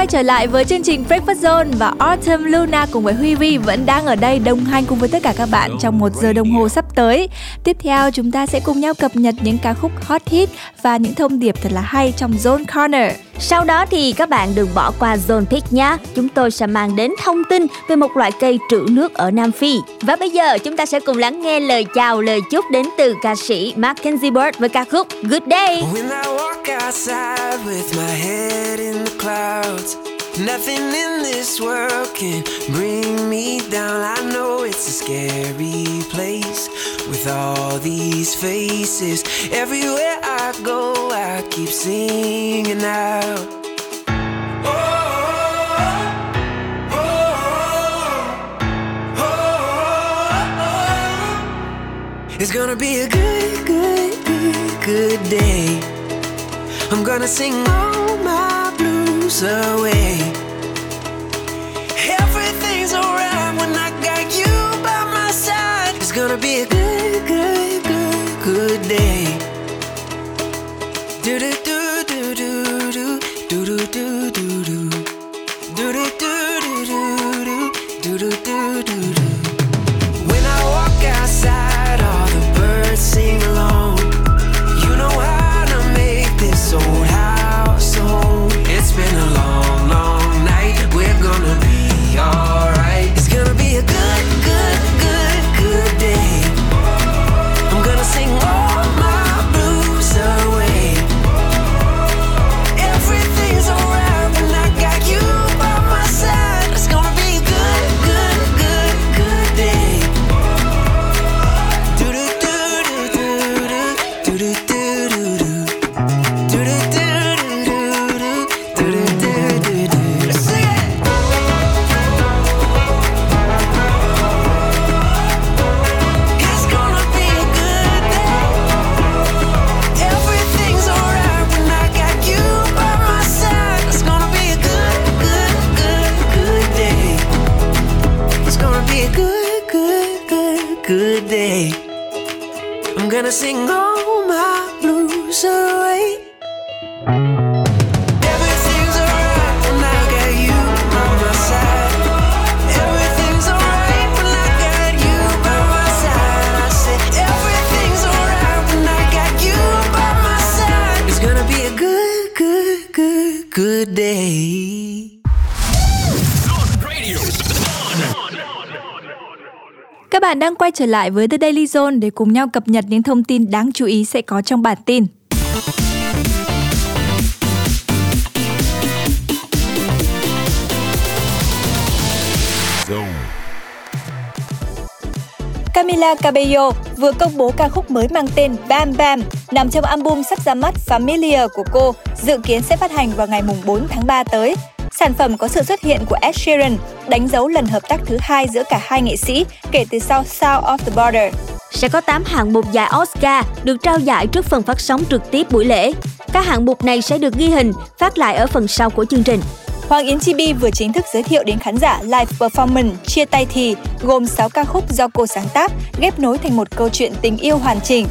quay trở lại với chương trình Breakfast Zone và Autumn Luna cùng với Huy Vi vẫn đang ở đây đồng hành cùng với tất cả các bạn trong một giờ đồng hồ sắp tới. Tiếp theo, chúng ta sẽ cùng nhau cập nhật những ca khúc hot hit và những thông điệp thật là hay trong Zone Corner. Sau đó thì các bạn đừng bỏ qua Zone Pick nhé. Chúng tôi sẽ mang đến thông tin về một loại cây trữ nước ở Nam Phi. Và bây giờ chúng ta sẽ cùng lắng nghe lời chào, lời chúc đến từ ca sĩ Mackenzie Bird với ca khúc Good Day. When I walk outside with my head in the clouds Nothing in this world can bring me down. I know it's a scary place with all these faces. Everywhere I go, I keep singing out. It's gonna be a good, good, good, good day. I'm gonna sing all my blues away. Everything's alright gonna be a good, good, trở lại với The Daily Zone để cùng nhau cập nhật những thông tin đáng chú ý sẽ có trong bản tin. Camila Cabello vừa công bố ca khúc mới mang tên Bam Bam, nằm trong album sắp ra mắt Familiar của cô, dự kiến sẽ phát hành vào ngày 4 tháng 3 tới. Sản phẩm có sự xuất hiện của Ed Sheeran, đánh dấu lần hợp tác thứ hai giữa cả hai nghệ sĩ kể từ sau South of the Border. Sẽ có 8 hạng mục giải Oscar được trao giải trước phần phát sóng trực tiếp buổi lễ. Các hạng mục này sẽ được ghi hình, phát lại ở phần sau của chương trình. Hoàng Yến Chibi vừa chính thức giới thiệu đến khán giả live performance Chia tay thì gồm 6 ca khúc do cô sáng tác, ghép nối thành một câu chuyện tình yêu hoàn chỉnh.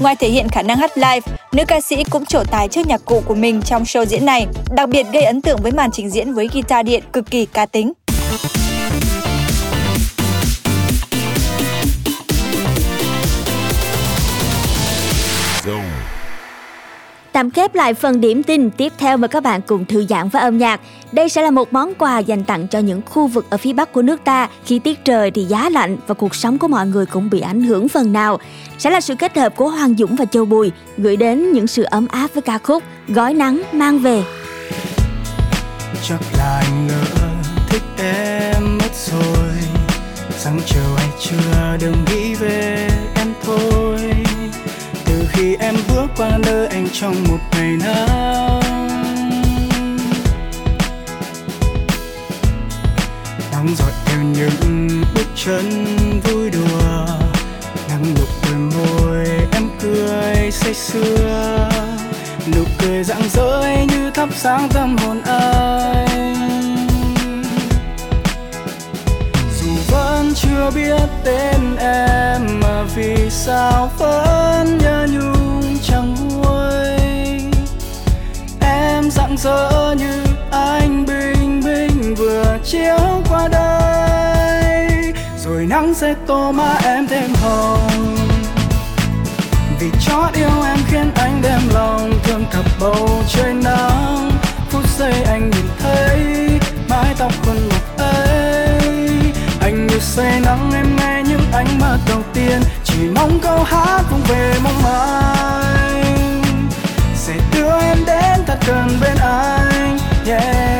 Ngoài thể hiện khả năng hát live, nữ ca sĩ cũng trổ tài trước nhạc cụ của mình trong show diễn này, đặc biệt gây ấn tượng với màn trình diễn với guitar điện cực kỳ cá tính. Tạm khép lại phần điểm tin, tiếp theo mời các bạn cùng thư giãn với âm nhạc. Đây sẽ là một món quà dành tặng cho những khu vực ở phía Bắc của nước ta khi tiết trời thì giá lạnh và cuộc sống của mọi người cũng bị ảnh hưởng phần nào. Sẽ là sự kết hợp của Hoàng Dũng và Châu Bùi gửi đến những sự ấm áp với ca khúc Gói nắng mang về. Chắc là anh ngỡ thích em mất rồi Sáng chiều hay trưa đừng nghĩ về em thôi khi em bước qua nơi anh trong một ngày nắng. Nắng dọi theo những bước chân vui đùa. Nắng nụ cười môi, em cười say sưa. Nụ cười rạng rỡ như thắp sáng tâm hồn anh. chưa biết tên em mà vì sao vẫn nhớ nhung chẳng nguôi em rạng rỡ như anh bình minh vừa chiếu qua đây. Rồi nắng sẽ tô má em thêm hồng. Vì chót yêu em khiến anh đem lòng thương thập bầu trời nắng. Phút giây anh nhìn thấy mái tóc khuôn mặt ấy say nắng em nghe những ánh mắt đầu tiên. Chỉ mong câu hát vung về mong manh. Sẽ đưa em đến thật gần bên anh, yeah.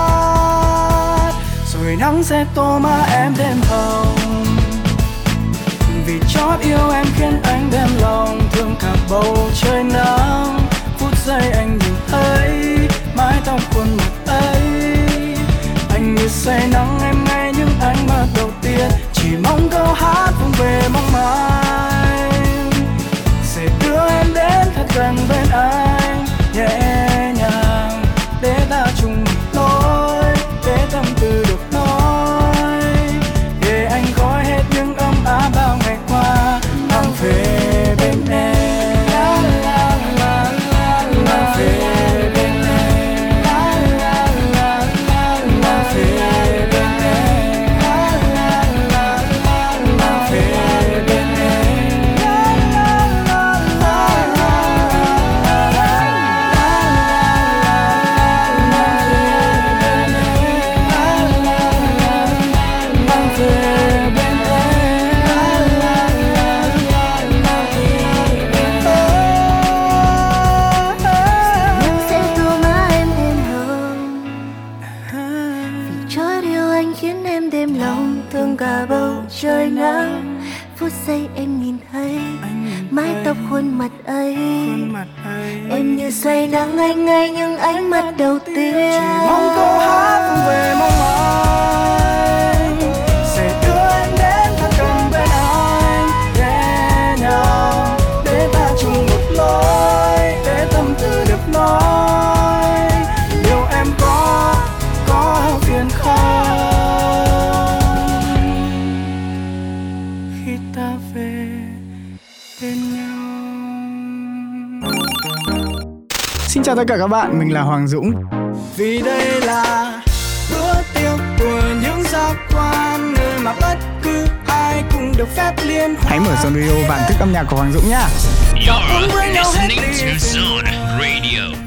Người nắng sẽ tô má em đêm hồng. Vì chót yêu em khiến anh đem lòng thương cả bầu trời nắng. Phút giây anh nhìn thấy mái tóc khuôn mặt ấy. Anh như say nắng em nghe những ánh mắt đầu tiên. Chỉ mong câu hát vang về mong mai sẽ đưa em đến thật gần bên anh. Yeah. Bạn, mình là Hoàng Dũng. Vì đây là bữa tiệc của những giác quan Nơi mà bất cứ ai cũng được phép liên hoan. Hãy mở Zone Radio và thức âm nhạc của Hoàng Dũng nhá. You're listening to Zone Radio.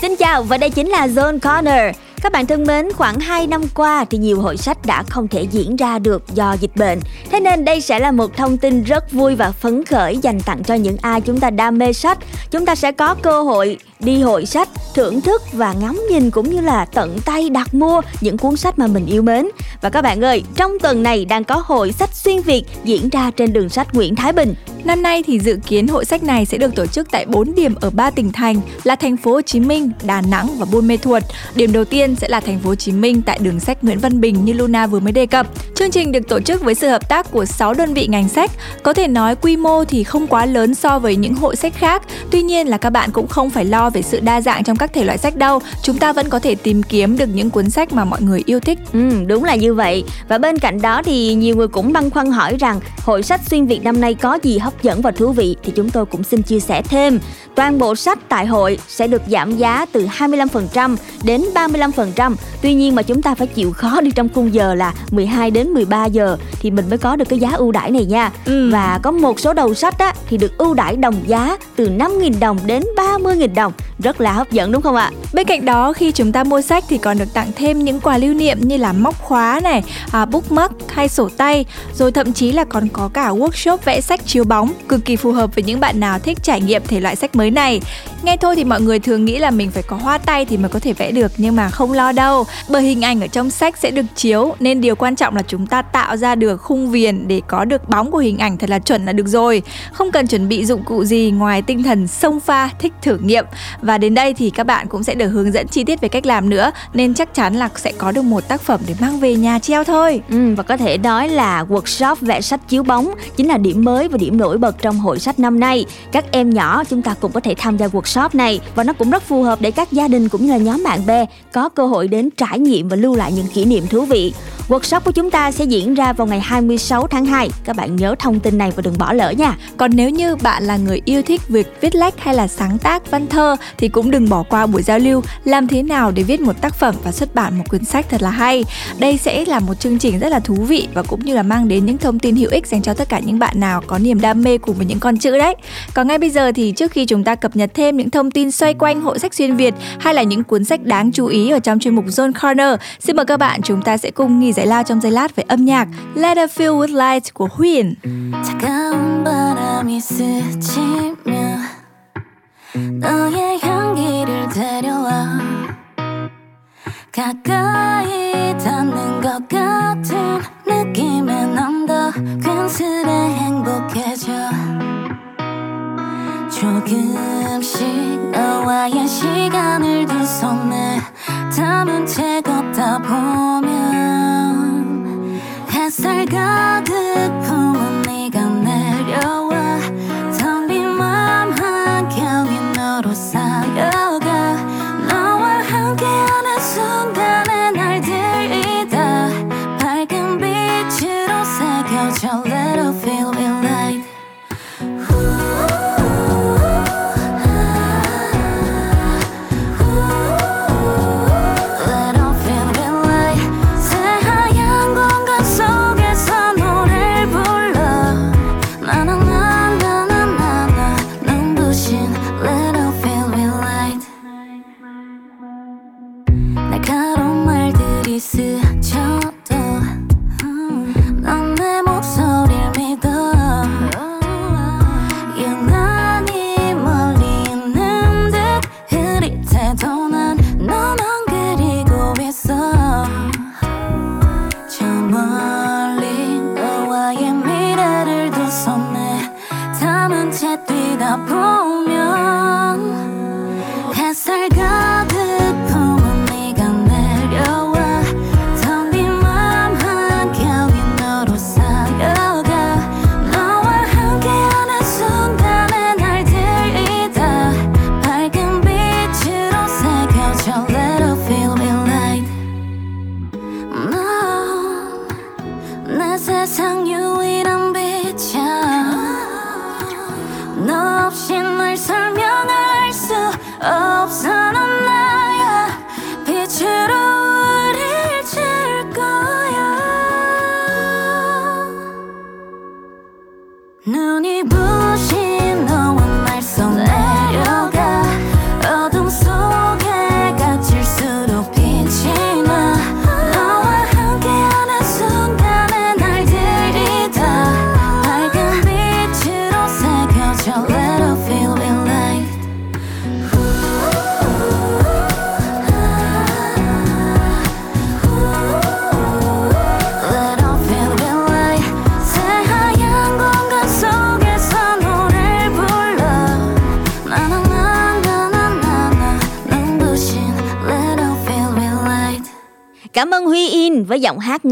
Xin chào và đây chính là Zone Corner các bạn thân mến, khoảng 2 năm qua thì nhiều hội sách đã không thể diễn ra được do dịch bệnh. Thế nên đây sẽ là một thông tin rất vui và phấn khởi dành tặng cho những ai chúng ta đam mê sách. Chúng ta sẽ có cơ hội đi hội sách, thưởng thức và ngắm nhìn cũng như là tận tay đặt mua những cuốn sách mà mình yêu mến. Và các bạn ơi, trong tuần này đang có hội sách xuyên Việt diễn ra trên đường sách Nguyễn Thái Bình. Năm nay thì dự kiến hội sách này sẽ được tổ chức tại 4 điểm ở 3 tỉnh thành là thành phố Hồ Chí Minh, Đà Nẵng và Buôn Mê Thuột. Điểm đầu tiên sẽ là thành phố Hồ Chí Minh tại đường sách Nguyễn Văn Bình như Luna vừa mới đề cập. Chương trình được tổ chức với sự hợp tác của 6 đơn vị ngành sách. Có thể nói quy mô thì không quá lớn so với những hội sách khác. Tuy nhiên là các bạn cũng không phải lo về sự đa dạng trong các thể loại sách đâu. Chúng ta vẫn có thể tìm kiếm được những cuốn sách mà mọi người yêu thích. Ừ, đúng là như vậy. Và bên cạnh đó thì nhiều người cũng băn khoăn hỏi rằng hội sách xuyên Việt năm nay có gì hấp dẫn và thú vị thì chúng tôi cũng xin chia sẻ thêm. Toàn bộ sách tại hội sẽ được giảm giá từ 25% đến 35%. Tuy nhiên mà chúng ta phải chịu khó đi trong khung giờ là 12 đến 13 giờ thì mình mới có được cái giá ưu đãi này nha. Ừ. Và có một số đầu sách á thì được ưu đãi đồng giá từ 5.000 đồng đến 30.000 đồng. Rất là hấp dẫn đúng không ạ? Bên cạnh đó khi chúng ta mua sách thì còn được tặng thêm những quà lưu niệm như là móc khóa này, à, bookmark hay sổ tay, rồi thậm chí là còn có cả workshop vẽ sách chiếu bóng, cực kỳ phù hợp với những bạn nào thích trải nghiệm thể loại sách mới này. Nghe thôi thì mọi người thường nghĩ là mình phải có hoa tay thì mới có thể vẽ được nhưng mà không lo đâu. Bởi hình ảnh ở trong sách sẽ được chiếu nên điều quan trọng là chúng ta tạo ra được khung viền để có được bóng của hình ảnh thật là chuẩn là được rồi. Không cần chuẩn bị dụng cụ gì ngoài tinh thần sông pha thích thử nghiệm. Và đến đây thì các bạn cũng sẽ được hướng dẫn chi tiết về cách làm nữa nên chắc chắn là sẽ có được một tác phẩm để mang về nhà treo thôi. Ừ, và có thể nói là workshop vẽ sách chiếu bóng chính là điểm mới và điểm nổi bật trong hội sách năm nay. Các em nhỏ chúng ta cũng có thể tham gia workshop này và nó cũng rất phù hợp để các gia đình cũng như là nhóm bạn bè có cơ hội đến trải nghiệm và lưu lại những kỷ niệm thú vị. Workshop của chúng ta sẽ diễn ra vào ngày 26 tháng 2. Các bạn nhớ thông tin này và đừng bỏ lỡ nha. Còn nếu như bạn là người yêu thích việc viết lách hay là sáng tác văn thơ thì cũng đừng bỏ qua buổi giao lưu làm thế nào để viết một tác phẩm và xuất bản một quyển sách thật là hay. Đây sẽ là một chương trình rất là thú vị và cũng như là mang đến những thông tin hữu ích dành cho tất cả những bạn nào có niềm đam mê cùng với những con chữ đấy. Còn ngay bây giờ thì trước khi chúng ta cập nhật thêm những thông tin xoay quanh hội sách xuyên Việt hay là những cuốn sách đáng chú ý ở trong chuyên mục Zone Corner, xin mời các bạn chúng ta sẽ cùng nghỉ giải lao trong giây lát về âm nhạc Let Her Feel With Light của Huyền. 너의 향기를 데려와 가까이 닿는 것 같은 느낌에 난 더 괜스레 행복해져 조금씩 너와의 시간을 두 손에 담은 채 걷다 보면 햇살 가득 품은 네가 내 sur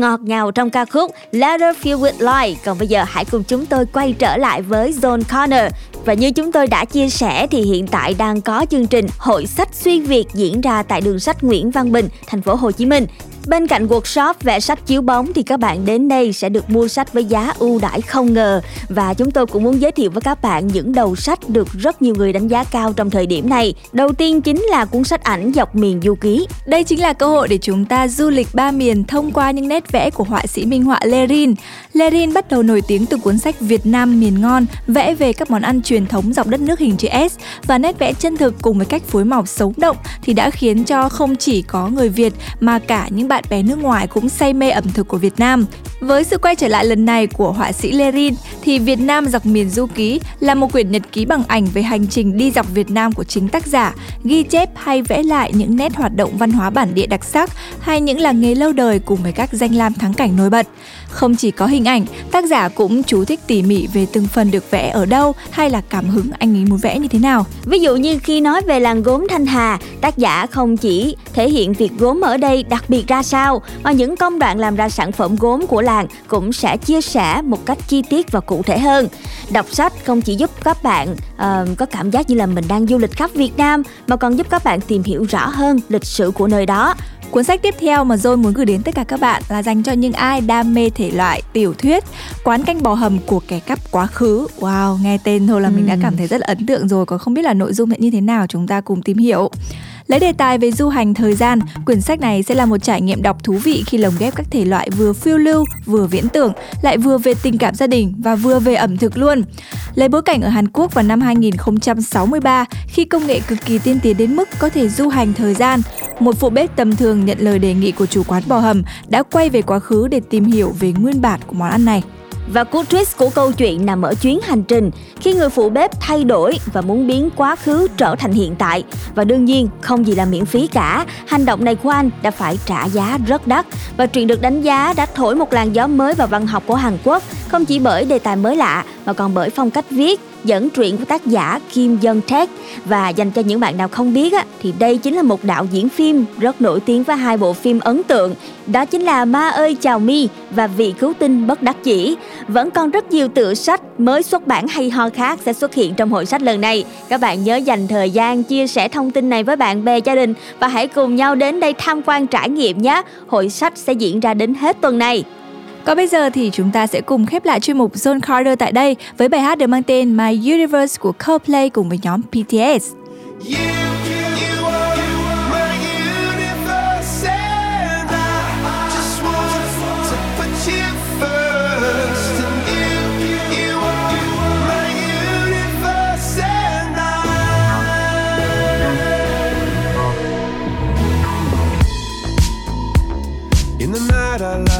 ngọt ngào trong ca khúc Let Her Feel With Light. Còn bây giờ hãy cùng chúng tôi quay trở lại với Zone Corner. Và như chúng tôi đã chia sẻ thì hiện tại đang có chương trình Hội sách xuyên Việt diễn ra tại đường sách Nguyễn Văn Bình, thành phố Hồ Chí Minh. Bên cạnh workshop vẽ sách chiếu bóng thì các bạn đến đây sẽ được mua sách với giá ưu đãi không ngờ và chúng tôi cũng muốn giới thiệu với các bạn những đầu sách được rất nhiều người đánh giá cao trong thời điểm này. Đầu tiên chính là cuốn sách ảnh dọc miền du ký. Đây chính là cơ hội để chúng ta du lịch ba miền thông qua những nét vẽ của họa sĩ minh họa Lerin Lerin bắt đầu nổi tiếng từ cuốn sách Việt Nam miền ngon, vẽ về các món ăn truyền thống dọc đất nước hình chữ S và nét vẽ chân thực cùng với cách phối màu sống động thì đã khiến cho không chỉ có người Việt mà cả những bạn bè nước ngoài cũng say mê ẩm thực của Việt Nam. Với sự quay trở lại lần này của họa sĩ Lerin, thì Việt Nam dọc miền du ký là một quyển nhật ký bằng ảnh về hành trình đi dọc Việt Nam của chính tác giả, ghi chép hay vẽ lại những nét hoạt động văn hóa bản địa đặc sắc hay những làng nghề lâu đời cùng với các danh lam thắng cảnh nổi bật. Không chỉ có hình ảnh, tác giả cũng chú thích tỉ mỉ về từng phần được vẽ ở đâu hay là cảm hứng anh ấy muốn vẽ như thế nào. Ví dụ như khi nói về làng gốm Thanh Hà, tác giả không chỉ thể hiện việc gốm ở đây đặc biệt ra sao mà những công đoạn làm ra sản phẩm gốm của làng cũng sẽ chia sẻ một cách chi tiết và cụ thể hơn. Đọc sách không chỉ giúp các bạn uh, có cảm giác như là mình đang du lịch khắp Việt Nam mà còn giúp các bạn tìm hiểu rõ hơn lịch sử của nơi đó. Cuốn sách tiếp theo mà John muốn gửi đến tất cả các bạn là dành cho những ai đam mê thể loại tiểu thuyết Quán canh bò hầm của kẻ cắp quá khứ. Wow, nghe tên thôi là ừ. mình đã cảm thấy rất là ấn tượng rồi, còn không biết là nội dung hiện như thế nào chúng ta cùng tìm hiểu. Lấy đề tài về du hành thời gian, quyển sách này sẽ là một trải nghiệm đọc thú vị khi lồng ghép các thể loại vừa phiêu lưu, vừa viễn tưởng, lại vừa về tình cảm gia đình và vừa về ẩm thực luôn. Lấy bối cảnh ở Hàn Quốc vào năm 2063, khi công nghệ cực kỳ tiên tiến đến mức có thể du hành thời gian, một phụ bếp tầm thường nhận lời đề nghị của chủ quán bò hầm đã quay về quá khứ để tìm hiểu về nguyên bản của món ăn này. Và cú twist của câu chuyện nằm ở chuyến hành trình khi người phụ bếp thay đổi và muốn biến quá khứ trở thành hiện tại. Và đương nhiên không gì là miễn phí cả, hành động này của anh đã phải trả giá rất đắt. Và chuyện được đánh giá đã thổi một làn gió mới vào văn học của Hàn Quốc, không chỉ bởi đề tài mới lạ mà còn bởi phong cách viết, dẫn truyện của tác giả Kim Dân Thét và dành cho những bạn nào không biết á, thì đây chính là một đạo diễn phim rất nổi tiếng với hai bộ phim ấn tượng. Đó chính là Ma ơi chào mi và Vị cứu tinh bất đắc chỉ. Vẫn còn rất nhiều tựa sách mới xuất bản hay ho khác sẽ xuất hiện trong hội sách lần này. Các bạn nhớ dành thời gian chia sẻ thông tin này với bạn bè gia đình và hãy cùng nhau đến đây tham quan trải nghiệm nhé. Hội sách sẽ diễn ra đến hết tuần này còn bây giờ thì chúng ta sẽ cùng khép lại chuyên mục Zone Carter tại đây với bài hát được mang tên My Universe của Coldplay cùng với nhóm BTS. Yeah. love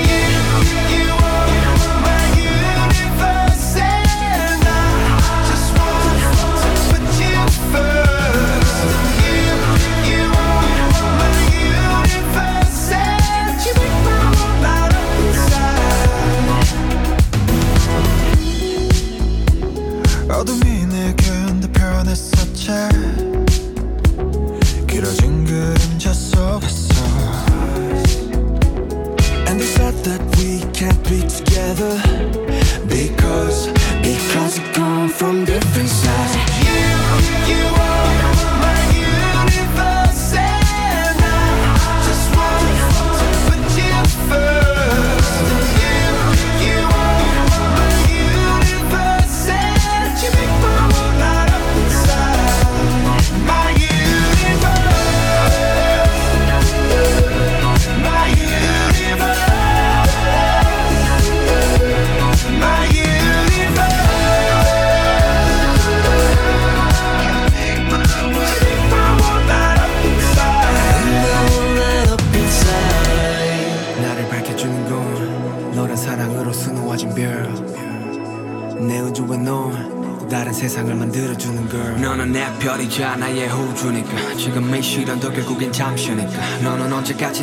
miss such a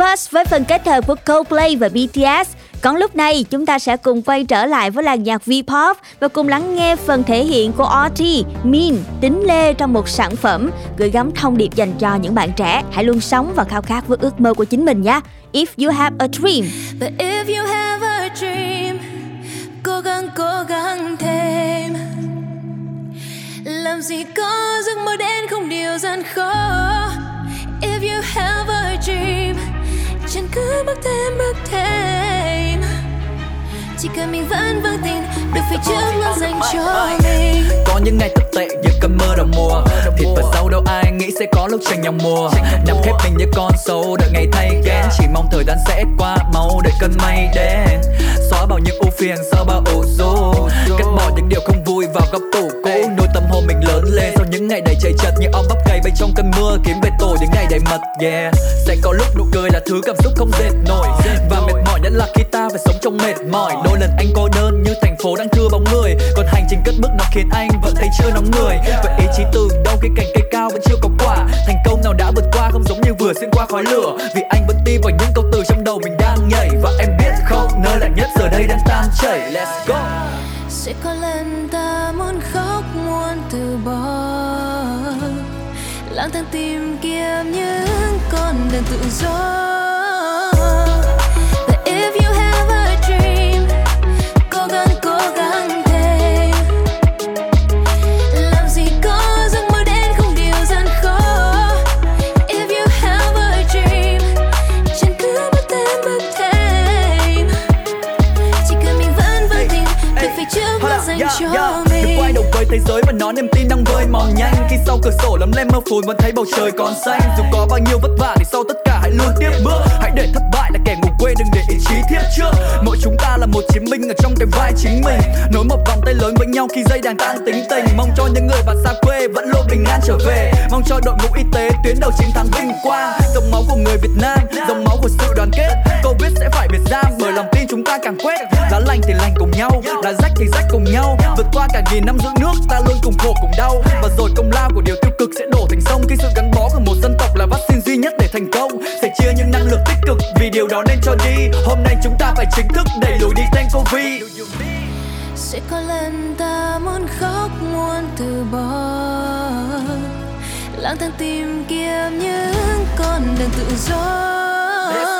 Universe với phần kết hợp của Coldplay và BTS. Còn lúc này chúng ta sẽ cùng quay trở lại với làng nhạc V-pop và cùng lắng nghe phần thể hiện của RT, Min, Tính Lê trong một sản phẩm gửi gắm thông điệp dành cho những bạn trẻ. Hãy luôn sống và khao khát với ước mơ của chính mình nhé. If you have a dream. But if you have a dream Cố gắng cố gắng thêm Làm gì có giấc mơ đến không điều gian khó If you have a dream cứ bước thêm bước thêm. Chỉ cần mình vẫn vững tin Được phía trước luôn dành cho mình. Có những ngày thật tệ như cơn mưa đầu mùa. Thịt và sâu đâu ai nghĩ sẽ có lúc tranh nhau mùa Nằm khép mình như con sâu đợi ngày thay ghen Chỉ mong thời gian sẽ qua mau đợi cơn mây đến. Xóa bao những ưu phiền sau bao ủ rũ. Cắt bỏ những điều không vui vào góc tủ cũ mình lớn lên. Sau những ngày đầy chạy chật Như ong bắp cày bay trong cơn mưa, kiếm về tổ những ngày đầy mật, yeah. Sẽ có lúc nụ cười là thứ cảm xúc không dệt nổi. Và mệt mỏi nhất là khi ta phải sống trong mệt mỏi. Đôi lần anh cô đơn như thành phố đang thưa bóng người. Còn hành trình cất bước nó khiến anh vẫn thấy chưa nóng người. Vậy ý chí từ đâu khi cành cây cao vẫn chưa có quả? Thành công nào đã vượt qua không giống như vừa xuyên qua khói lửa. Vì anh vẫn tin vào những câu từ trong đầu mình đang nhảy. Và em biết không, nơi lạnh nhất giờ đây đang tan chảy. Let's go. Sẽ có lần ta muốn khóc, muốn từ bỏ. Lang thang tìm kiếm những con đường tự do. Thế giới và nó niềm tin đang vơi mòn nhanh. Khi sau cửa sổ lấm lem mơ phùn vẫn thấy bầu trời còn xanh. Dù có bao nhiêu vất vả thì sau tất cả hãy luôn tiếp bước. Hãy để thất bại là kẻ ngủ quên đừng để ý chí thiếp trước. Mỗi chúng ta là một chiến binh ở trong cái vai chính mình. Nối một vòng tay lớn với nhau khi dây đàn tan tính tình. Mong cho những người bạn xa quê vẫn luôn bình an trở về. Mong cho đội ngũ y tế tuyến đầu chiến thắng vinh quang. Dòng máu của người Việt Nam, dòng máu của sự đoàn kết. Covid sẽ phải biệt giam bởi lòng tin chúng ta càng quét. Lá lành thì lành cùng nhau, lá rách thì rách cùng nhau. Vượt qua cả nghìn năm giữ nước ta luôn cùng khổ cùng đau. Và rồi công lao của điều tiêu cực sẽ đổ thành sông. Khi sự gắn bó của một dân tộc là vaccine duy nhất để thành công. Sẽ chia những năng lượng tích cực vì điều đó nên cho đi. Hôm nay chúng ta phải chính thức đẩy lùi đi tên Covid. Sẽ có lần ta muốn khóc muốn từ bỏ. Lang thang tìm kiếm những con đường tự do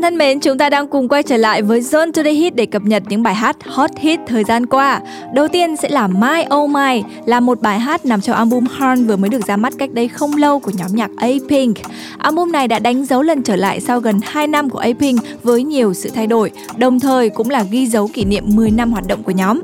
Bạn thân mến, chúng ta đang cùng quay trở lại với Zone Today Hit để cập nhật những bài hát hot hit thời gian qua. Đầu tiên sẽ là My Oh My, là một bài hát nằm trong album Horn vừa mới được ra mắt cách đây không lâu của nhóm nhạc A-Pink. Album này đã đánh dấu lần trở lại sau gần 2 năm của A-Pink với nhiều sự thay đổi, đồng thời cũng là ghi dấu kỷ niệm 10 năm hoạt động của nhóm.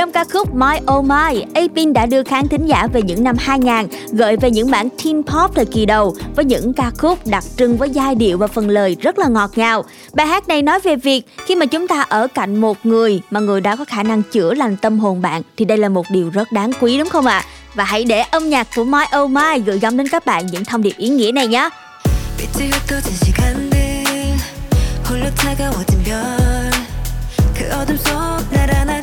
Trong ca khúc My Oh My, A-Pink đã đưa khán thính giả về những năm 2000, gợi về những bản teen pop thời kỳ đầu với những ca khúc đặc trưng với giai điệu và phần lời rất là ngọt ngào. Bài hát này nói về việc khi mà chúng ta ở cạnh một người mà người đó có khả năng chữa lành tâm hồn bạn thì đây là một điều rất đáng quý đúng không ạ? À? Và hãy để âm nhạc của My Oh My gửi gắm đến các bạn những thông điệp ý nghĩa này nhé. 그 어둠 속 안아준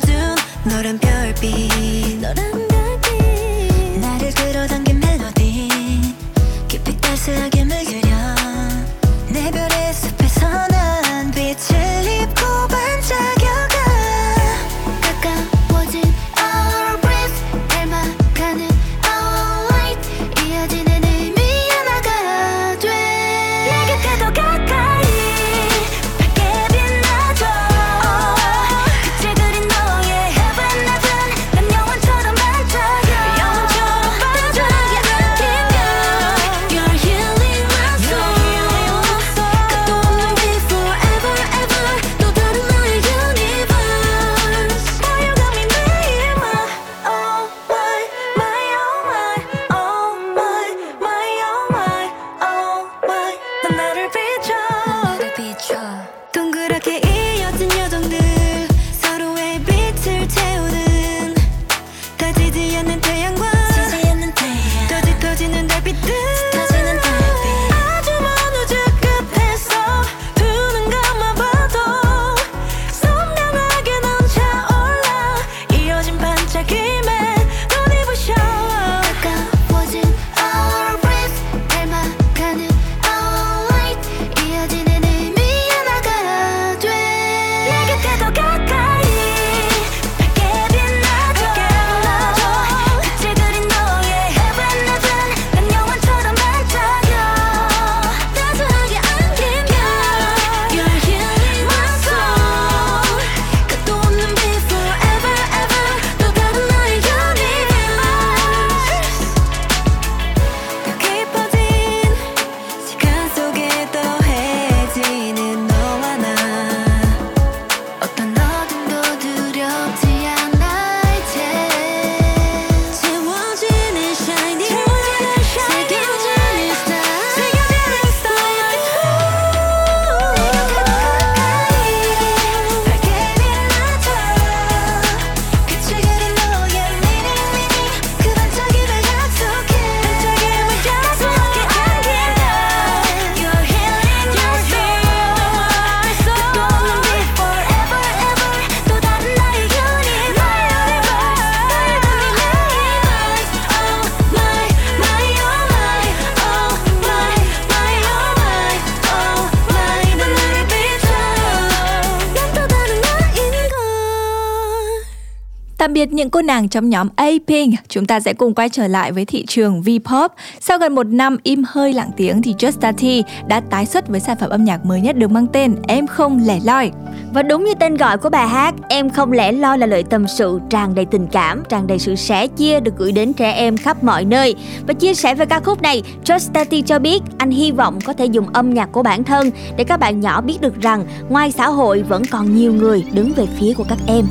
biệt những cô nàng trong nhóm A-Pink, chúng ta sẽ cùng quay trở lại với thị trường V-pop. Sau gần một năm im hơi lặng tiếng thì Just Tati đã tái xuất với sản phẩm âm nhạc mới nhất được mang tên Em không lẻ loi. Và đúng như tên gọi của bài hát, Em không lẻ loi là lời tâm sự tràn đầy tình cảm, tràn đầy sự sẻ chia được gửi đến trẻ em khắp mọi nơi. Và chia sẻ về ca khúc này, Just Tati cho biết anh hy vọng có thể dùng âm nhạc của bản thân để các bạn nhỏ biết được rằng ngoài xã hội vẫn còn nhiều người đứng về phía của các em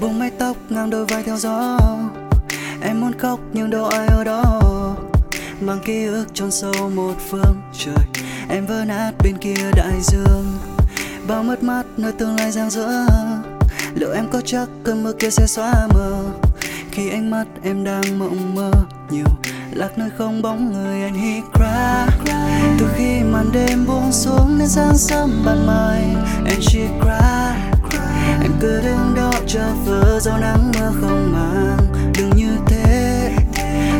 buông mái tóc ngang đôi vai theo gió. Em muốn khóc nhưng đâu ai ở đó. Mang ký ức chôn sâu một phương trời. Em vỡ nát bên kia đại dương. Bao mất mát nơi tương lai giang giữa, liệu em có chắc cơn mưa kia sẽ xóa mờ? Khi ánh mắt em đang mộng mơ nhiều lạc nơi không bóng người anh hít cry. Từ khi màn đêm buông xuống đến sáng sớm ban mai em chỉ cry em cứ đứng đó chờ vỡ dấu nắng mưa không mang. đừng như thế,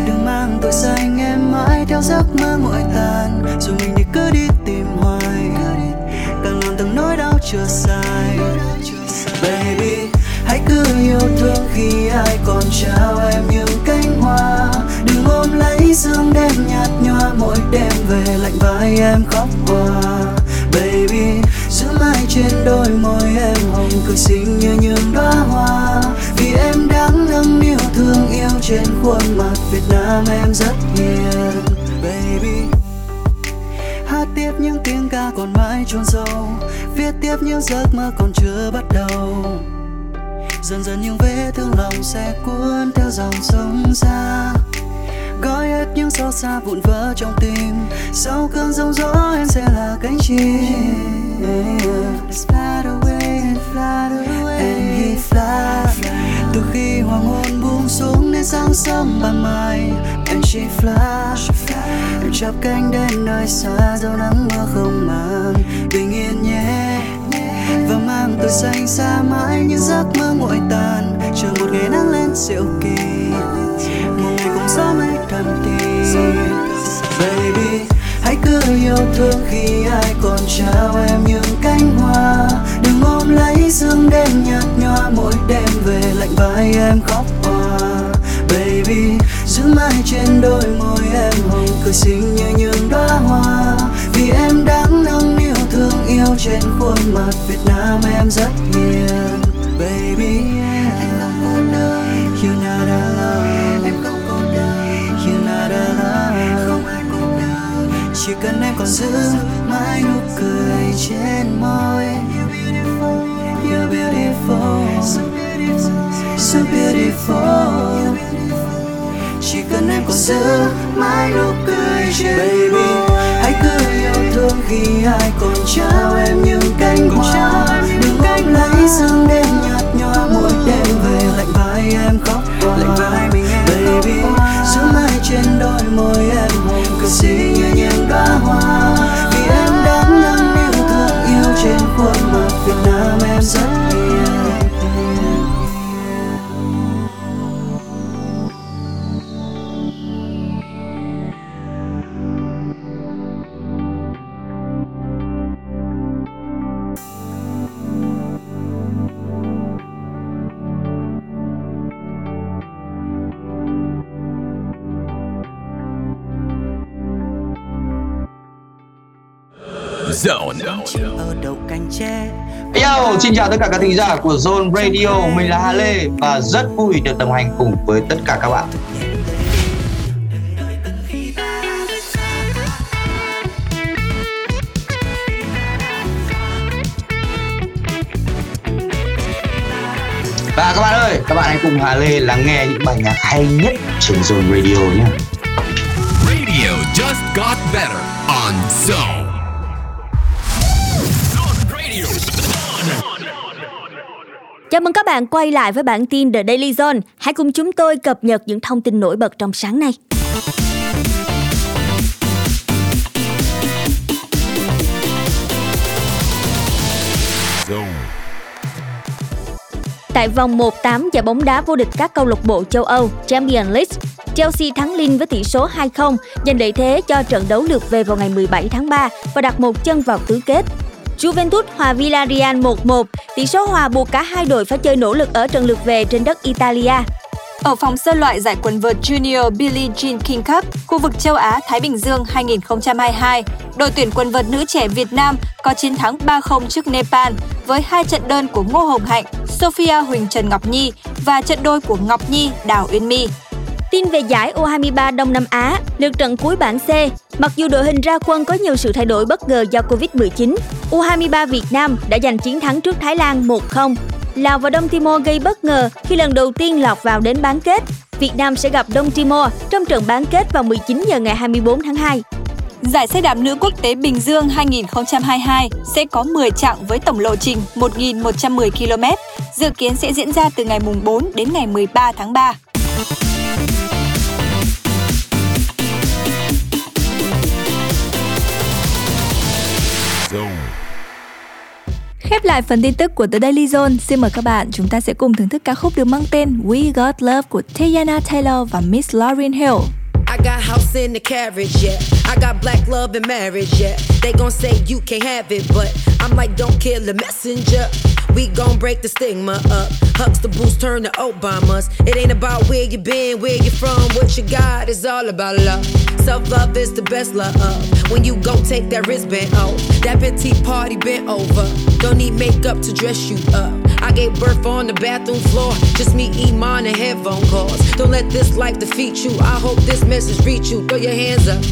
đừng mang tôi xanh em mãi theo giấc mơ nguội tàn. Rồi mình thì cứ đi tìm hoài, càng làm thằng nỗi đau chưa sai. Baby, hãy cứ yêu thương khi ai còn trao em những cánh hoa. Đừng ôm lấy sương đêm nhạt nhòa mỗi đêm về lạnh vai em khóc hoa. Baby mãi trên đôi môi em hồng cười xinh như những đóa hoa. Vì em đáng nâng niu thương yêu trên khuôn mặt Việt Nam em rất hiền, baby. Hát tiếp những tiếng ca còn mãi chôn sâu, viết tiếp những giấc mơ còn chưa bắt đầu. Dần dần những vết thương lòng sẽ cuốn theo dòng sông xa những xót xa vụn vỡ trong tim. Sau cơn giông gió em sẽ là cánh chim. Fly away and fly away. And he fly. Từ khi hoàng hôn buông xuống đến sáng sớm ban mai and she fly. Em chắp cánh đến nơi xa dấu nắng mưa không màng. Bình yên nhé. Và mang tôi xanh xa mãi những giấc mơ nguội tàn. Chờ một ngày nắng lên diệu kỳ. Một ngày cùng gió mây thầm thì baby, hãy cứ yêu thương khi ai còn trao em những cánh hoa. Đừng ôm lấy sương đêm nhạt nhòa, mỗi đêm về lạnh vai em khóc hoa. Baby, giữ mãi trên đôi môi em hồng cười xinh như những đóa hoa. Vì em đáng nâng niu thương yêu trên khuôn mặt Việt Nam em rất hiền. Baby yeah. Chỉ cần em còn giữ mãi nụ cười trên môi. You're beautiful. You're beautiful so beautiful. So beautiful. Chỉ cần em còn giữ mãi nụ cười trên baby. hãy cứ yêu thương khi ai còn trao em những cánh hoa. đừng ôm lấy sương đêm nhạt nhòa mỗi đêm về lạnh vai em khóc hoa lạnh vai mình em baby giữ mãi trên đôi môi em. Hồng cười xinh Hello, xin chào tất cả các thính giả của Zone Radio, mình là Hà Lê và rất vui được đồng hành cùng với tất cả các bạn. Và các bạn ơi, các bạn hãy cùng Hà Lê lắng nghe những bài nhạc hay nhất trên Zone Radio nhé. Radio just got better on Zone Chào mừng các bạn quay lại với bản tin The Daily Zone. Hãy cùng chúng tôi cập nhật những thông tin nổi bật trong sáng nay. Tại vòng 1-8 giải bóng đá vô địch các câu lạc bộ châu Âu Champions League, Chelsea thắng Lille với tỷ số 2-0, giành lợi thế cho trận đấu lượt về vào ngày 17 tháng 3 và đặt một chân vào tứ kết. Juventus hòa Villarreal 1-1, tỷ số hòa buộc cả hai đội phải chơi nỗ lực ở trận lượt về trên đất Italia. Ở vòng sơ loại giải quần vợt Junior Billie Jean King Cup, khu vực châu Á Thái Bình Dương 2022, đội tuyển quần vợt nữ trẻ Việt Nam có chiến thắng 3-0 trước Nepal với hai trận đơn của Ngô Hồng Hạnh, Sophia Huỳnh Trần Ngọc Nhi và trận đôi của Ngọc Nhi, Đào Uyên My. Tin về giải U23 Đông Nam Á, lượt trận cuối bảng C. Mặc dù đội hình ra quân có nhiều sự thay đổi bất ngờ do Covid-19, U23 Việt Nam đã giành chiến thắng trước Thái Lan 1-0. Lào và Đông Timor gây bất ngờ khi lần đầu tiên lọt vào đến bán kết. Việt Nam sẽ gặp Đông Timor trong trận bán kết vào 19 giờ ngày 24 tháng 2. Giải xe đạp nữ quốc tế Bình Dương 2022 sẽ có 10 chặng với tổng lộ trình 1.110 km, dự kiến sẽ diễn ra từ ngày 4 đến ngày 13 tháng 3. Khép lại phần tin tức của The Daily Zone, xin mời các bạn chúng ta sẽ cùng thưởng thức ca khúc được mang tên We Got Love của Tiana Taylor và Miss Lauryn Hill. I got house in the carriage, yeah. I got black love and marriage, yeah. They gon' say you can't have it, but I'm like, don't kill the messenger. We gon' break the stigma up. Huxtables turn to Obamas. It ain't about where you been, where you from, what you got. is all about love. Self love is the best love. When you go take that wristband off, that petite party bent over. Don't need makeup to dress you up. I gave birth on the bathroom floor. Just me, Iman, and headphone calls. Don't let this life defeat you. I hope this message reach you. Throw your hands up.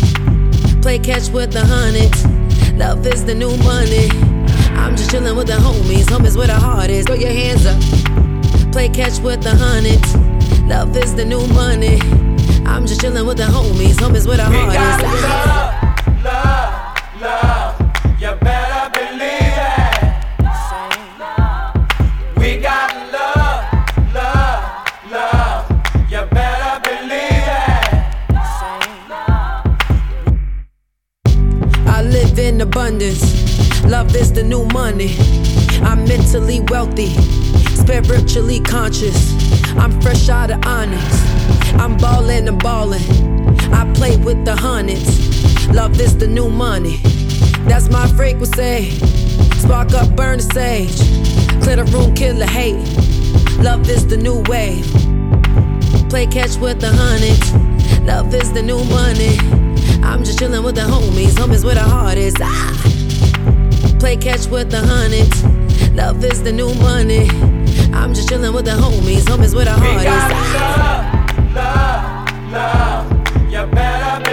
Play catch with the hundreds. Love is the new money. I'm just chillin' with the homies. Homies where the heart is. Throw your hands up. Play catch with the hundreds. Love is the new money. I'm just chillin' with the homies. Homies where the heart is. Love, love, love. You better believe it. We got love, love, love. You better believe it. I live in abundance. Love is the new money. I'm mentally wealthy, spiritually conscious. I'm fresh out of onyx. I'm ballin' and ballin'. I play with the hundreds. Love is the new money. That's my frequency. Spark up, burn the sage. Clear the room, kill the hate. Love is the new wave. Play catch with the hundreds. Love is the new money. I'm just chillin' with the homies. Homies where the heart is. Ah. Play catch with the hundreds. Love is the new money. I'm just chillin' with the homies. Homies with the hardest. We got love, love, love. You better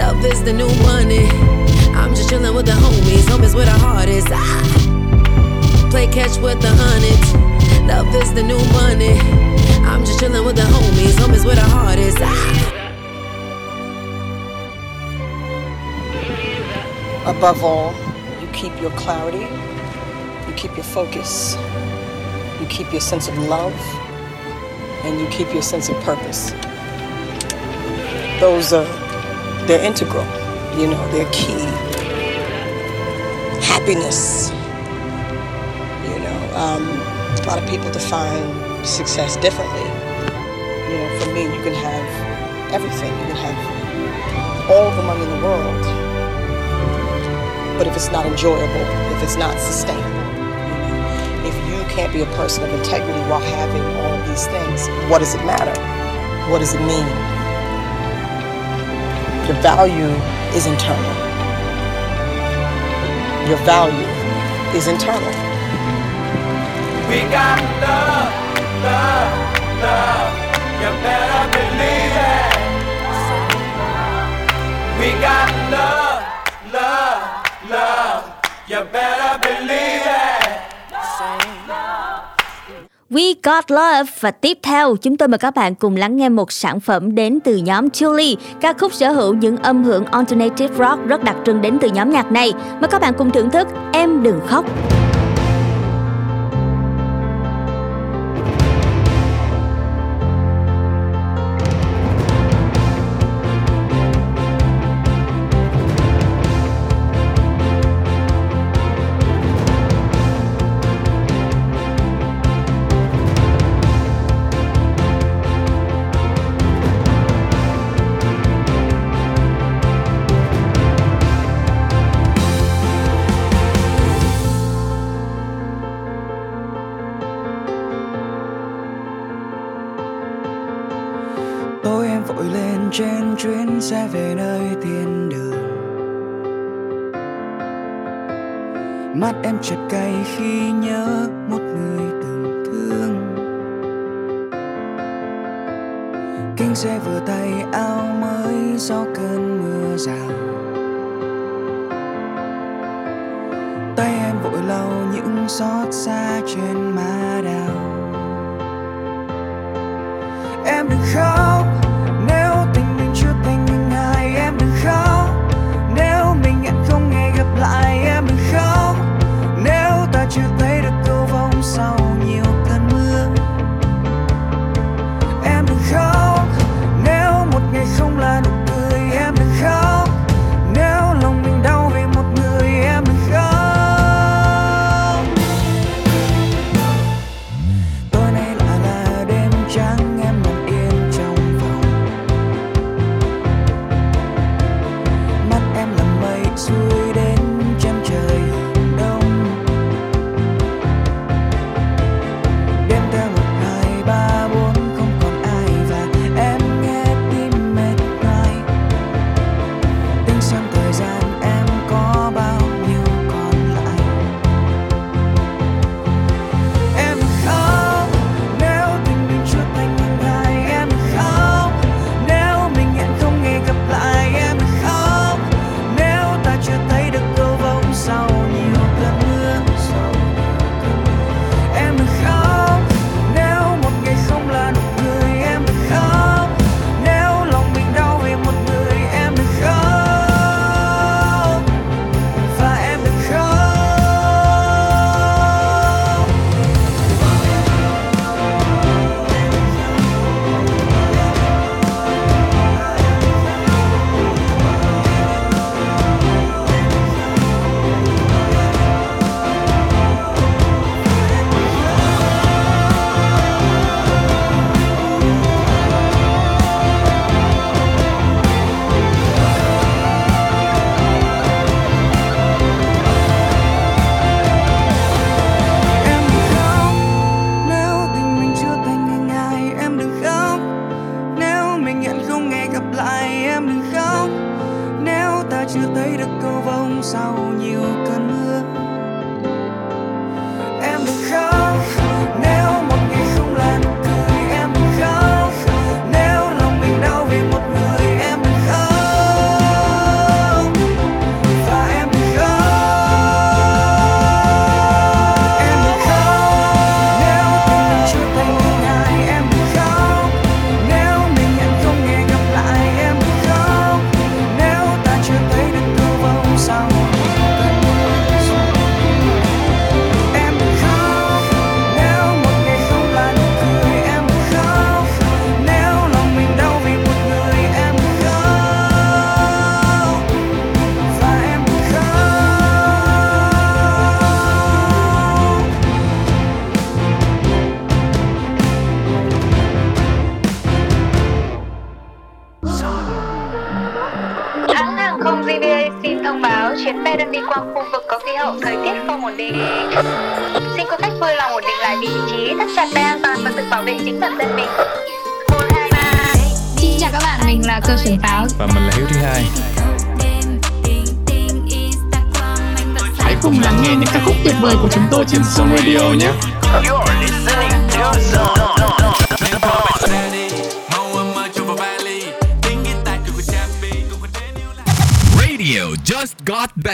Love is the new money. I'm just chillin' with the homies. Homies where the heart is. Ah. Play catch with the hundreds. Love is the new money. I'm just chillin' with the homies. Homies where the heart is. Ah. Above all, you keep your clarity, you keep your focus, you keep your sense of love, and you keep your sense of purpose. Those are, they're integral, you know, they're key. Happiness, you know, um, a lot of people define success differently. You know, for me, you can have everything, you can have all the money in the world, but if it's not enjoyable, if it's not sustainable, if you can't be a person of integrity while having all these things, what does it matter? What does it mean? Your value is internal. Your value is internal. We got love, love, love. You better believe it. We got love, love, love. You better believe it. We Got Love và tiếp theo chúng tôi mời các bạn cùng lắng nghe một sản phẩm đến từ nhóm Julie, ca khúc sở hữu những âm hưởng alternative rock rất đặc trưng đến từ nhóm nhạc này. Mời các bạn cùng thưởng thức Em đừng khóc. Sẽ xe về nơi thiên đường. Mắt em chợt cay khi nhớ một người từng thương. Kinh xe vừa tay áo mới sau cơn mưa rào. Tay em vội lau những xót xa trên má đào. Em đừng khóc.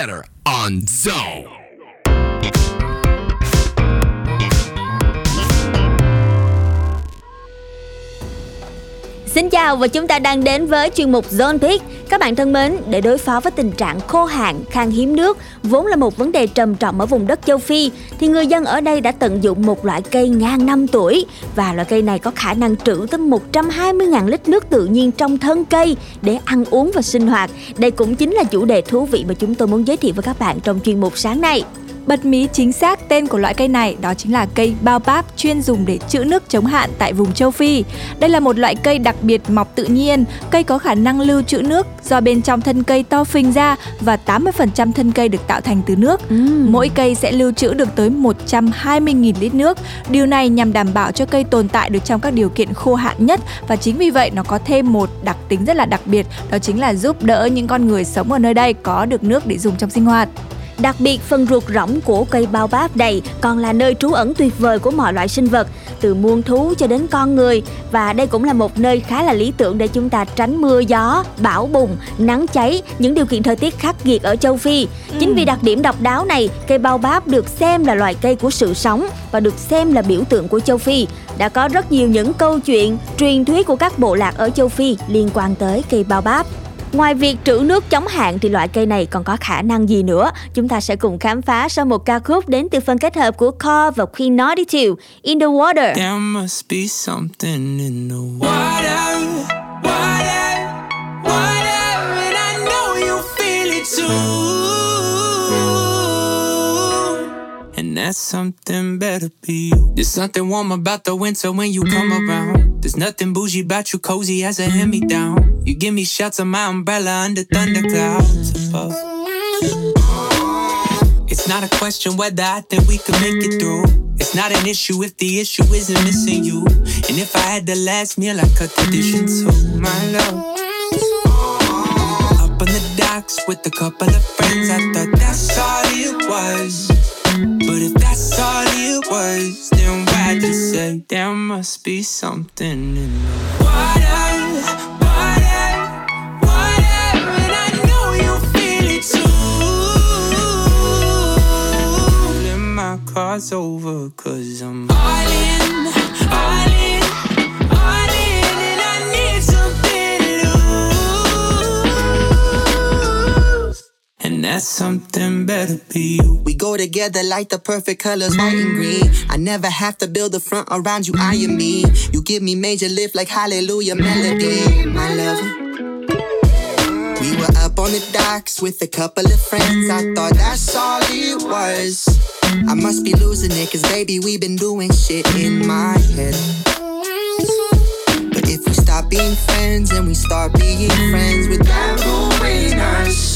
Better on Zone. Xin chào và chúng ta đang đến với chuyên mục Zone Pick. Các bạn thân mến, để đối phó với tình trạng khô hạn, khan hiếm nước, vốn là một vấn đề trầm trọng ở vùng đất châu Phi, thì người dân ở đây đã tận dụng một loại cây ngàn năm tuổi và loại cây này có khả năng trữ tới 120.000 lít nước tự nhiên trong thân cây để ăn uống và sinh hoạt. Đây cũng chính là chủ đề thú vị mà chúng tôi muốn giới thiệu với các bạn trong chuyên mục sáng nay. Bật mí chính xác tên của loại cây này đó chính là cây baobab chuyên dùng để trữ nước chống hạn tại vùng châu Phi. Đây là một loại cây đặc biệt mọc tự nhiên, cây có khả năng lưu trữ nước do bên trong thân cây to phình ra và 80% thân cây được tạo thành từ nước. Mỗi cây sẽ lưu trữ được tới 120.000 lít nước. Điều này nhằm đảm bảo cho cây tồn tại được trong các điều kiện khô hạn nhất và chính vì vậy nó có thêm một đặc tính rất là đặc biệt đó chính là giúp đỡ những con người sống ở nơi đây có được nước để dùng trong sinh hoạt. Đặc biệt phần ruột rỗng của cây bao báp này còn là nơi trú ẩn tuyệt vời của mọi loại sinh vật, từ muôn thú cho đến con người và đây cũng là một nơi khá là lý tưởng để chúng ta tránh mưa gió, bão bùng, nắng cháy, những điều kiện thời tiết khắc nghiệt ở châu Phi. Chính vì đặc điểm độc đáo này, cây bao báp được xem là loài cây của sự sống và được xem là biểu tượng của châu Phi. Đã có rất nhiều những câu chuyện, truyền thuyết của các bộ lạc ở châu Phi liên quan tới cây bao báp. Ngoài việc trữ nước chống hạn thì loại cây này còn có khả năng gì nữa? Chúng ta sẽ cùng khám phá sau một ca khúc đến từ phần kết hợp của Core và Queen Naughty 2, In the Water. There must be something in the water, water, water, and I know you feel it too. And that's something better be you. There's something warm about the winter when you come around. There's nothing bougie about you, cozy as a hand me down. You give me shelter, my umbrella under thunder clouds above. It's not a question whether I think we could make it through. It's not an issue if the issue isn't missing you. And if I had the last meal, I cut the dish into my love. Up on the docks with a couple of friends, I thought that's all it was. Was, then why'd you say there must be something in the water? water, water, and I know you feel it too. Let my cards over, cause I'm all in, all in, And that's something better be you. We go together like the perfect colors, white and green. I never have to build a front around you, I am me. You give me major lift like hallelujah melody, my love. We were up on the docks with a couple of friends. I thought that's all it was. I must be losing it, cause baby, we've been doing shit in my head. But if we stop being friends and we start being friends without ruining us.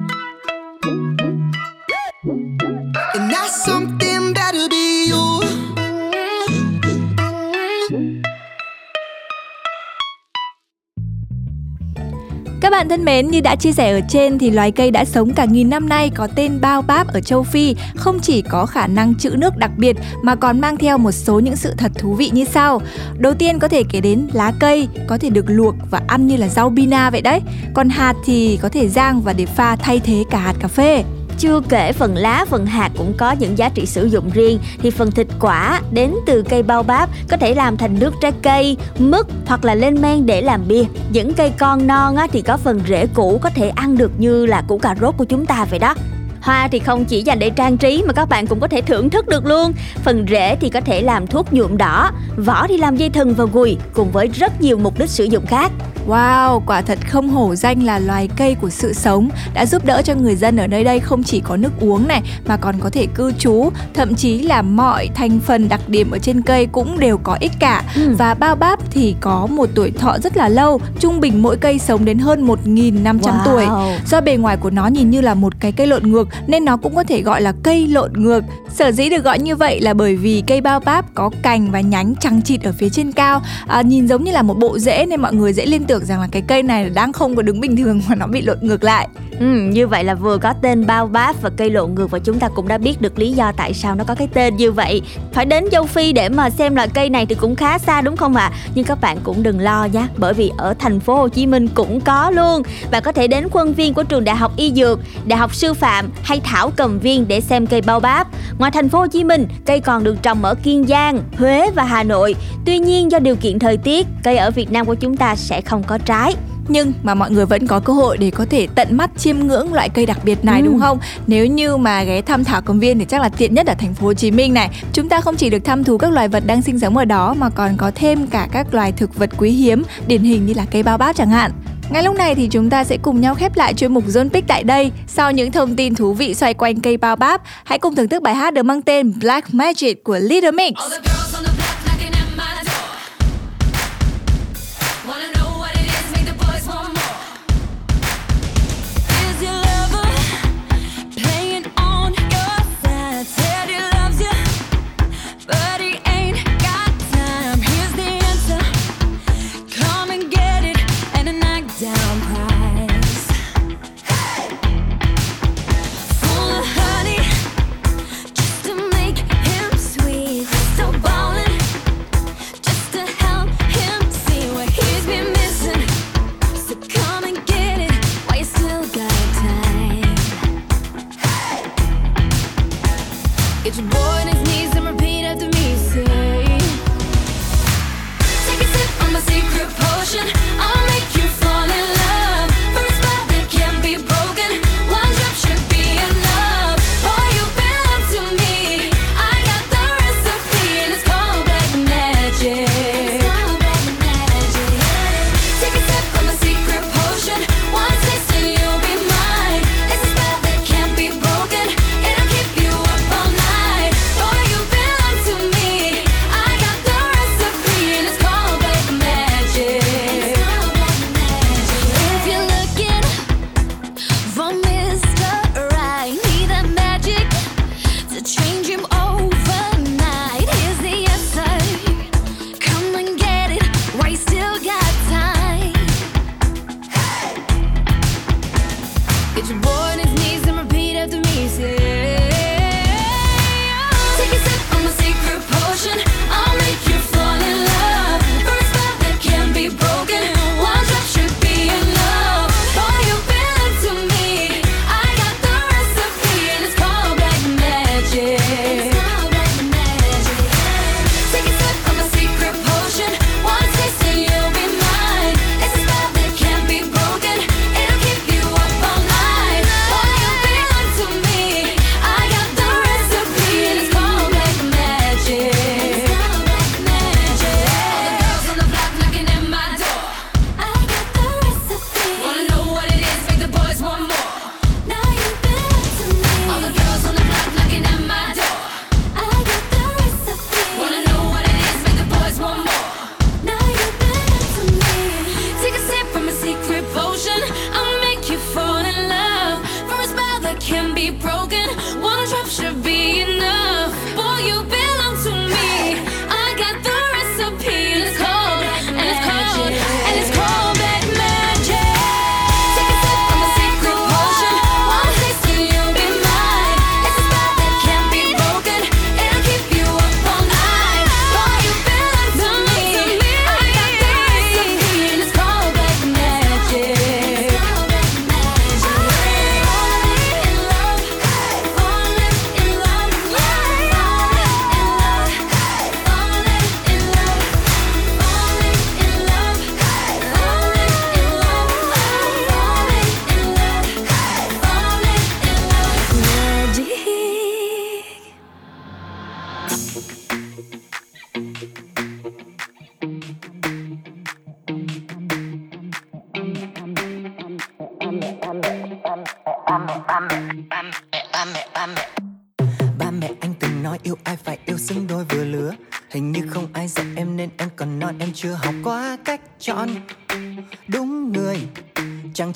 bạn thân mến, như đã chia sẻ ở trên thì loài cây đã sống cả nghìn năm nay có tên bao báp ở châu Phi không chỉ có khả năng trữ nước đặc biệt mà còn mang theo một số những sự thật thú vị như sau. Đầu tiên có thể kể đến lá cây có thể được luộc và ăn như là rau bina vậy đấy. Còn hạt thì có thể rang và để pha thay thế cả hạt cà phê. Chưa kể phần lá, phần hạt cũng có những giá trị sử dụng riêng thì phần thịt quả đến từ cây bao báp có thể làm thành nước trái cây, mứt hoặc là lên men để làm bia. Những cây con non á, thì có phần rễ củ có thể ăn được như là củ cà rốt của chúng ta vậy đó. Hoa thì không chỉ dành để trang trí mà các bạn cũng có thể thưởng thức được luôn. Phần rễ thì có thể làm thuốc nhuộm đỏ, vỏ thì làm dây thừng và gùi cùng với rất nhiều mục đích sử dụng khác. Wow, quả thật không hổ danh là loài cây của sự sống đã giúp đỡ cho người dân ở nơi đây không chỉ có nước uống này mà còn có thể cư trú, thậm chí là mọi thành phần đặc điểm ở trên cây cũng đều có ích cả. Ừ. Và bao báp thì có một tuổi thọ rất là lâu, trung bình mỗi cây sống đến hơn 1.500 Wow. tuổi. Do bề ngoài của nó nhìn như là một cái cây lộn ngược nên nó cũng có thể gọi là cây lộn ngược. Sở dĩ được gọi như vậy là bởi vì cây bao báp có cành và nhánh trắng chịt ở phía trên cao, à, nhìn giống như là một bộ rễ nên mọi người dễ liên tưởng rằng là cái cây này đang không có đứng bình thường mà nó bị lộn ngược lại. Ừ, như vậy là vừa có tên bao báp và cây lộn ngược và chúng ta cũng đã biết được lý do tại sao nó có cái tên như vậy. Phải đến châu Phi để mà xem loại cây này thì cũng khá xa đúng không ạ? Nhưng các bạn cũng đừng lo nhé, bởi vì ở thành phố Hồ Chí Minh cũng có luôn. Bạn có thể đến khuôn viên của trường Đại học Y Dược, Đại học Sư phạm hay Thảo Cầm Viên để xem cây bao báp. Ngoài thành phố Hồ Chí Minh, cây còn được trồng ở Kiên Giang, Huế và Hà Nội. Tuy nhiên do điều kiện thời tiết, cây ở Việt Nam của chúng ta sẽ không có trái nhưng mà mọi người vẫn có cơ hội để có thể tận mắt chiêm ngưỡng loại cây đặc biệt này Ừ. đúng không? Nếu như mà ghé thăm thảo công viên thì chắc là tiện nhất ở thành phố Hồ Chí Minh này. Chúng ta không chỉ được thăm thú các loài vật đang sinh sống ở đó mà còn có thêm cả các loài thực vật quý hiếm, điển hình như là cây bao báp chẳng hạn. Ngay lúc này thì chúng ta sẽ cùng nhau khép lại chuyên mục Zone Pick tại đây. Sau những thông tin thú vị xoay quanh cây bao báp, hãy cùng thưởng thức bài hát được mang tên Black Magic của Little Mix.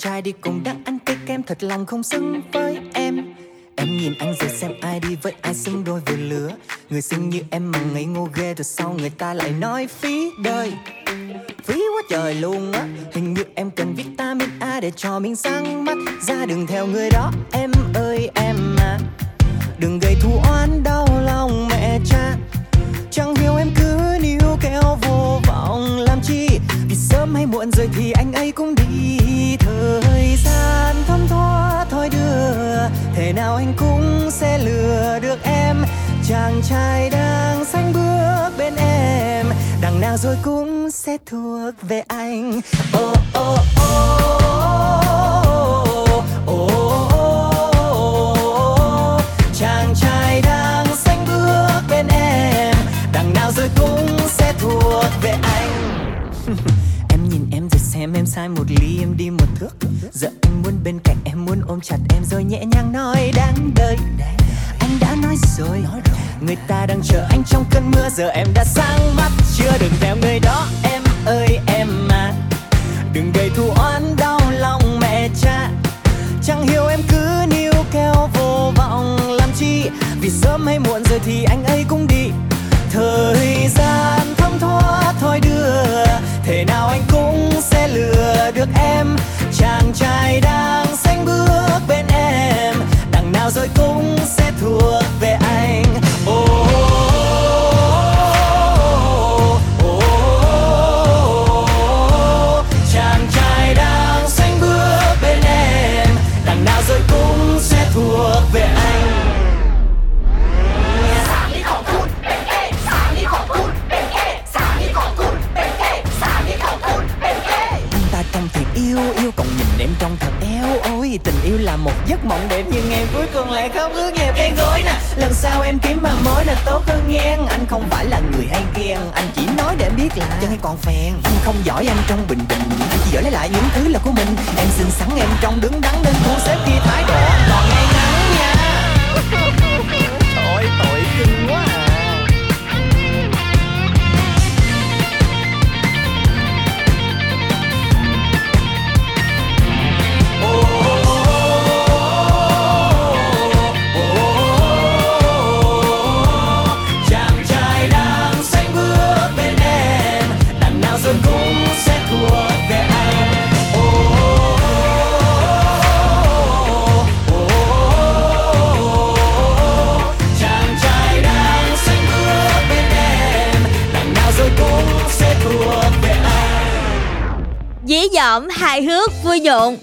Trai đi cùng đang ăn cây kem thật lòng không xứng với em. Em nhìn anh rồi xem ai đi với ai xứng đôi về lứa. Người xinh như em mà ngây ngô ghê, rồi sau người ta lại nói phí đời. Phí quá trời luôn á, Hình như em cần vitamin A để cho mình sáng mắt. Ra đừng theo người đó, em ơi, em à. Đừng gây thù oán, đau lòng mẹ cha. Chẳng hiểu em cứ níu kéo vô vọng làm chi. Vì sớm hay muộn rồi thì anh ấy cũng đi nào anh cũng sẽ lừa được em. Chàng trai đang xanh bước bên em, Đằng nào rồi cũng sẽ thuộc về anh. Oh oh oh oh em em sai một ly, em đi một thước. Giờ anh muốn bên cạnh, em muốn ôm chặt em rồi nhẹ nhàng nói, đáng đời. Anh đã nói rồi, Người ta đang chờ anh trong cơn mưa. Giờ em đã sáng mắt, chưa đừng theo người đó, Em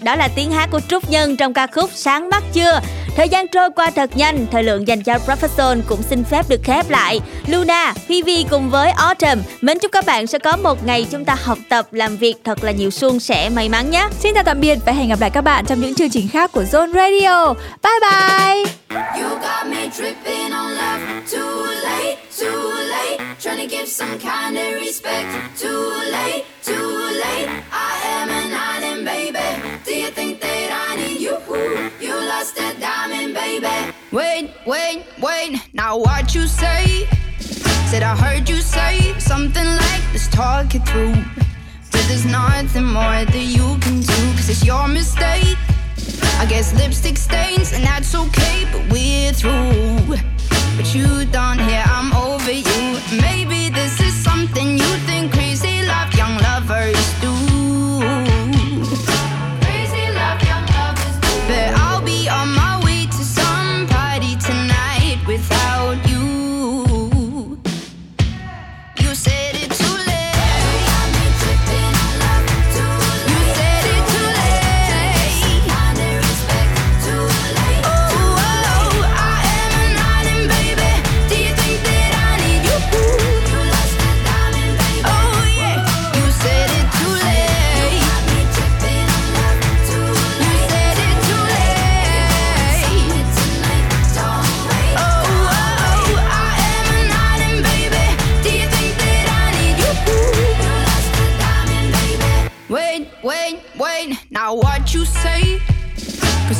Đó là tiếng hát của Trúc Nhân trong ca khúc Sáng mắt chưa Thời gian trôi qua thật nhanh Thời lượng dành cho Profession cũng xin phép được khép lại Luna, Vi cùng với Autumn Mến chúc các bạn sẽ có một ngày chúng ta học tập Làm việc thật là nhiều suôn sẻ may mắn nhé Xin chào tạm biệt và hẹn gặp lại các bạn trong những chương trình khác của Zone Radio. Bye bye! You got me tripping on love. Too late, too late. Trying to give some kind of respect. Too late, too late. I am Wait, wait, wait. Now what you say? Said I heard you say something like let's talk it through. But there's nothing more that you can do, cause it's your mistake. I guess lipstick stains, and that's okay, but we're through. But you don't hear I'm over you. Maybe this is something you think crazy love young lovers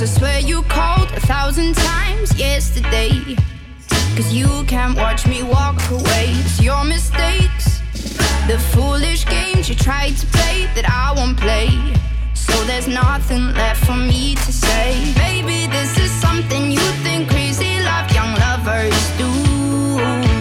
I swear you called a thousand times yesterday. Cause you can't watch me walk away. It's your mistakes, the foolish games you tried to play that I won't play. So there's nothing left for me to say. Maybe this is something you think crazy love young lovers do.